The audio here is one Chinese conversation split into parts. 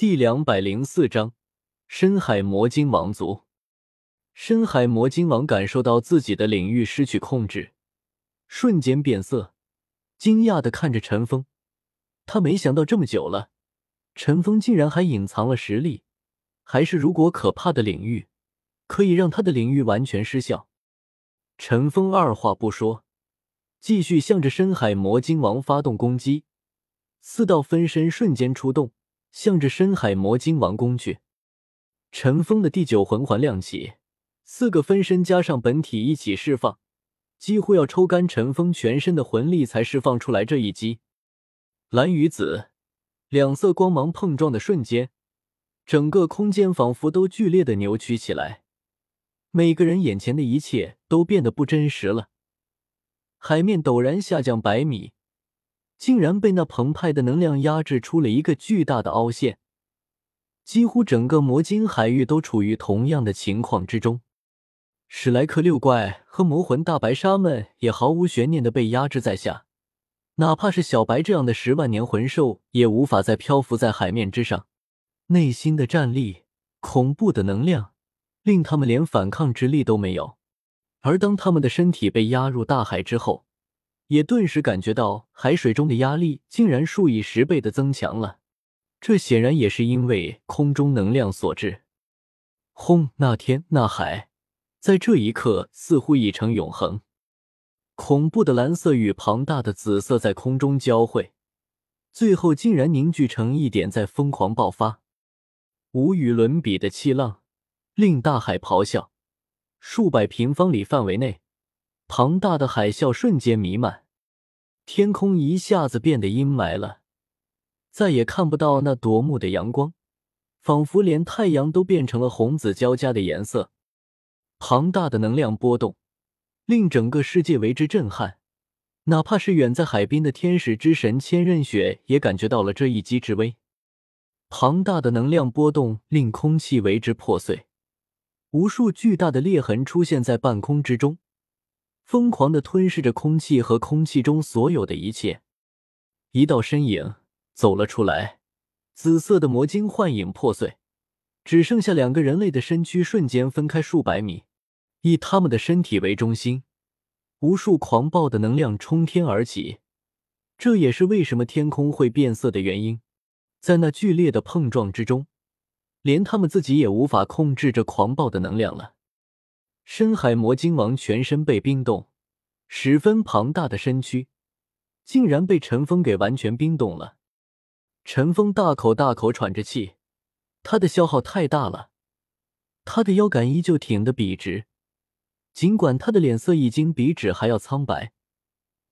第两百零四章深海魔晶王族。深海魔晶王感受到自己的领域失去控制，瞬间变色，惊讶的看着陈峰。他没想到这么久了，陈峰竟然还隐藏了实力，还是如果可怕的领域，可以让他的领域完全失效。陈峰二话不说，继续向着深海魔晶王发动攻击，四道分身瞬间出动，向着深海魔晶王攻去。陈峰的第九魂环亮起。四个分身加上本体一起释放，几乎要抽干陈峰全身的魂力才释放出来这一击。蓝与紫两色光芒碰撞的瞬间，整个空间仿佛都剧烈的扭曲起来，每个人眼前的一切都变得不真实了。海面陡然下降百米，竟然被那澎湃的能量压制出了一个巨大的凹陷，几乎整个魔晶海域都处于同样的情况之中。史莱克六怪和魔魂大白鲨们也毫无悬念的被压制在下，哪怕是小白这样的十万年魂兽，也无法再漂浮在海面之上。内心的战力、恐怖的能量，令他们连反抗之力都没有。而当他们的身体被压入大海之后，也顿时感觉到海水中的压力竟然数以十倍的增强了。这显然也是因为空中能量所致。轰！那天那海。在这一刻，似乎已成永恒。恐怖的蓝色与庞大的紫色在空中交汇，最后竟然凝聚成一点，在疯狂爆发。无与伦比的气浪令大海咆哮，数百平方里范围内，庞大的海啸瞬间弥漫，天空一下子变得阴霾了，再也看不到那夺目的阳光，仿佛连太阳都变成了红紫交加的颜色。庞大的能量波动令整个世界为之震撼，哪怕是远在海滨的天使之神千仞雪也感觉到了这一击之威。庞大的能量波动令空气为之破碎，无数巨大的裂痕出现在半空之中，疯狂的吞噬着空气和空气中所有的一切。一道身影走了出来，紫色的魔晶幻影破碎，只剩下两个人类的身躯瞬间分开数百米。以他们的身体为中心，无数狂暴的能量冲天而起，这也是为什么天空会变色的原因。在那剧烈的碰撞之中，连他们自己也无法控制这狂暴的能量了。深海魔晶王全身被冰冻，十分庞大的身躯竟然被陈峰给完全冰冻了。陈峰大口大口喘着气，他的消耗太大了，他的腰杆依旧挺得笔直。尽管他的脸色已经比纸还要苍白，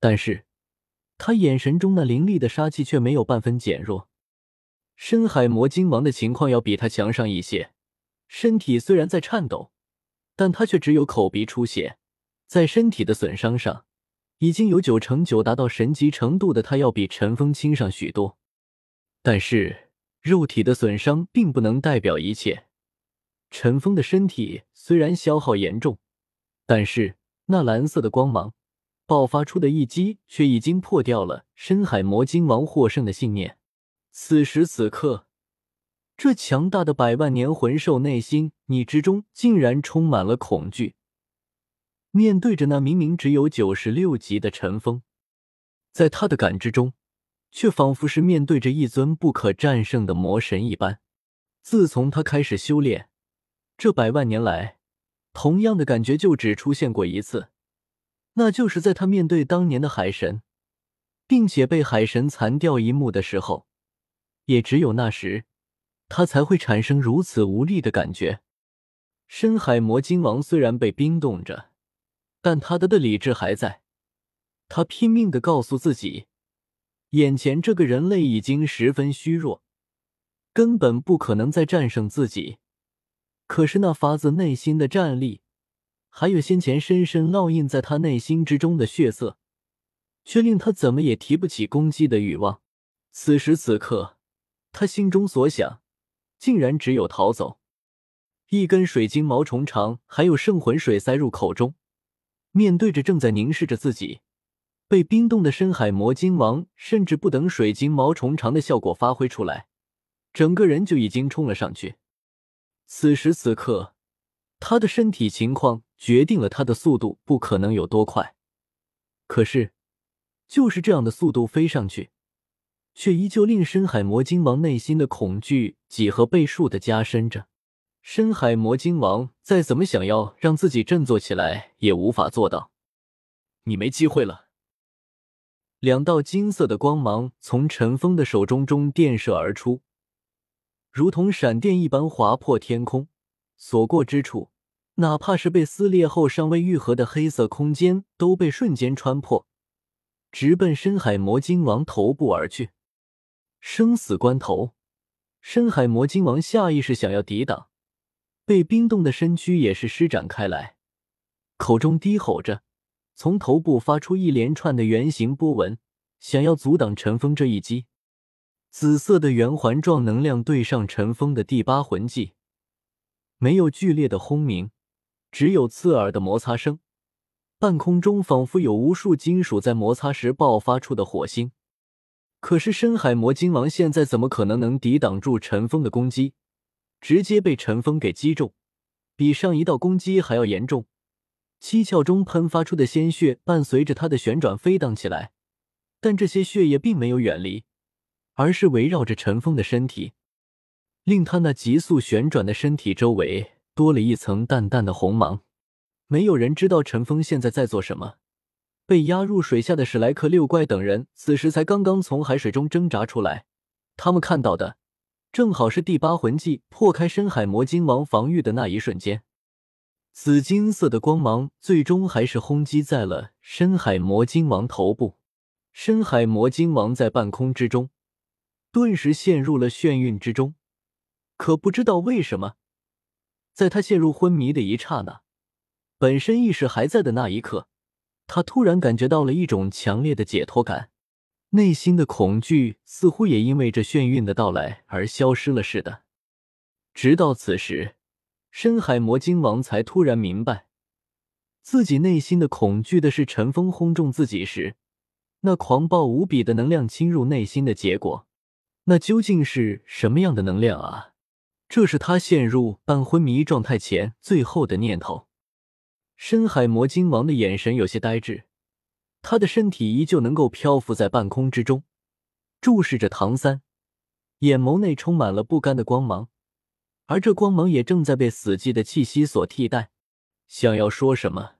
但是他眼神中那凌厉的杀气却没有半分减弱。深海魔晶王的情况要比他强上一些，身体虽然在颤抖，但他却只有口鼻出血，在身体的损伤上，已经有九成九达到神级程度的他要比陈峰轻上许多。但是肉体的损伤并不能代表一切，陈峰的身体虽然消耗严重。但是那蓝色的光芒爆发出的一击，却已经破掉了深海魔晶王获胜的信念。此时此刻，这强大的百万年魂兽内心你之中竟然充满了恐惧。面对着那明明只有九十六级的尘封，在他的感知中，却仿佛是面对着一尊不可战胜的魔神一般。自从他开始修炼，这百万年来。同样的感觉就只出现过一次，那就是在他面对当年的海神，并且被海神残掉一幕的时候，也只有那时，他才会产生如此无力的感觉。深海魔晶王虽然被冰冻着，但他的的理智还在，他拼命的告诉自己，眼前这个人类已经十分虚弱，根本不可能再战胜自己。可是那发自内心的战力，还有先前深深烙印在他内心之中的血色，却令他怎么也提不起攻击的欲望。此时此刻，他心中所想，竟然只有逃走。一根水晶毛虫肠，还有圣魂水塞入口中，面对着正在凝视着自己、被冰冻的深海魔晶王，甚至不等水晶毛虫肠的效果发挥出来。整个人就已经冲了上去。此时此刻，他的身体情况决定了他的速度不可能有多快。可是，就是这样的速度飞上去，却依旧令深海魔晶王内心的恐惧几何倍数的加深着。深海魔晶王再怎么想要让自己振作起来，也无法做到。你没机会了。两道金色的光芒从陈峰的手中中电射而出，如同闪电一般划破天空，所过之处，哪怕是被撕裂后尚未愈合的黑色空间都被瞬间穿破，直奔深海魔晶王头部而去。生死关头，深海魔晶王下意识想要抵挡，被冰冻的身躯也是施展开来，口中低吼着。从头部发出一连串的圆形波纹，想要阻挡陈峰这一击。紫色的圆环状能量对上陈峰的第八魂技，没有剧烈的轰鸣，只有刺耳的摩擦声。半空中仿佛有无数金属在摩擦时爆发出的火星。可是深海魔鲸王现在怎么可能能抵挡住陈峰的攻击？直接被陈峰给击中，比上一道攻击还要严重。七窍中喷发出的鲜血伴随着他的旋转飞荡起来，但这些血液并没有远离，而是围绕着陈峰的身体，令他那急速旋转的身体周围多了一层淡淡的红芒。没有人知道陈峰现在在做什么。被压入水下的史莱克六怪等人此时才刚刚从海水中挣扎出来，他们看到的正好是第八魂技破开深海魔晶王防御的那一瞬间。紫金色的光芒最终还是轰击在了深海魔晶王头部，深海魔晶王在半空之中，顿时陷入了眩晕之中。可不知道为什么，在他陷入昏迷的一刹那，本身意识还在的那一刻，他突然感觉到了一种强烈的解脱感，内心的恐惧似乎也因为这眩晕的到来而消失了似的。直到此时。深海魔晶王才突然明白，自己内心的恐惧的是陈峰轰中自己时那狂暴无比的能量侵入内心的结果。那究竟是什么样的能量啊？这是他陷入半昏迷状态前最后的念头。深海魔鲸王的眼神有些呆滞，他的身体依旧能够漂浮在半空之中，注视着唐三，眼眸内充满了不甘的光芒。而这光芒也正在被死寂的气息所替代，想要说什么，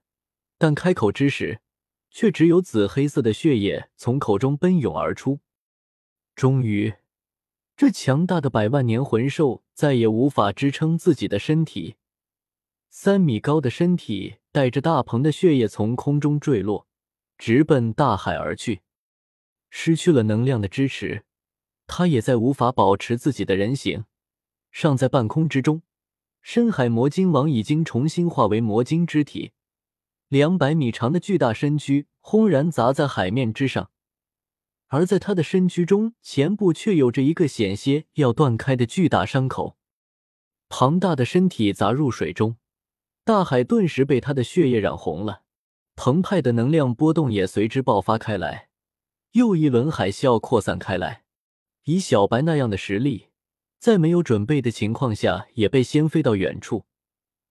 但开口之时，却只有紫黑色的血液从口中奔涌而出。终于，这强大的百万年魂兽再也无法支撑自己的身体，三米高的身体带着大鹏的血液从空中坠落，直奔大海而去。失去了能量的支持，他也再无法保持自己的人形。尚在半空之中，深海魔晶王已经重新化为魔晶之体，两百米长的巨大身躯轰然砸在海面之上，而在他的身躯中前部却有着一个险些要断开的巨大伤口。庞大的身体砸入水中，大海顿时被他的血液染红了，澎湃的能量波动也随之爆发开来，又一轮海啸扩散开来。以小白那样的实力。在没有准备的情况下，也被掀飞到远处，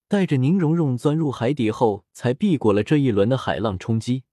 带着宁荣荣钻入海底后，才避过了这一轮的海浪冲击。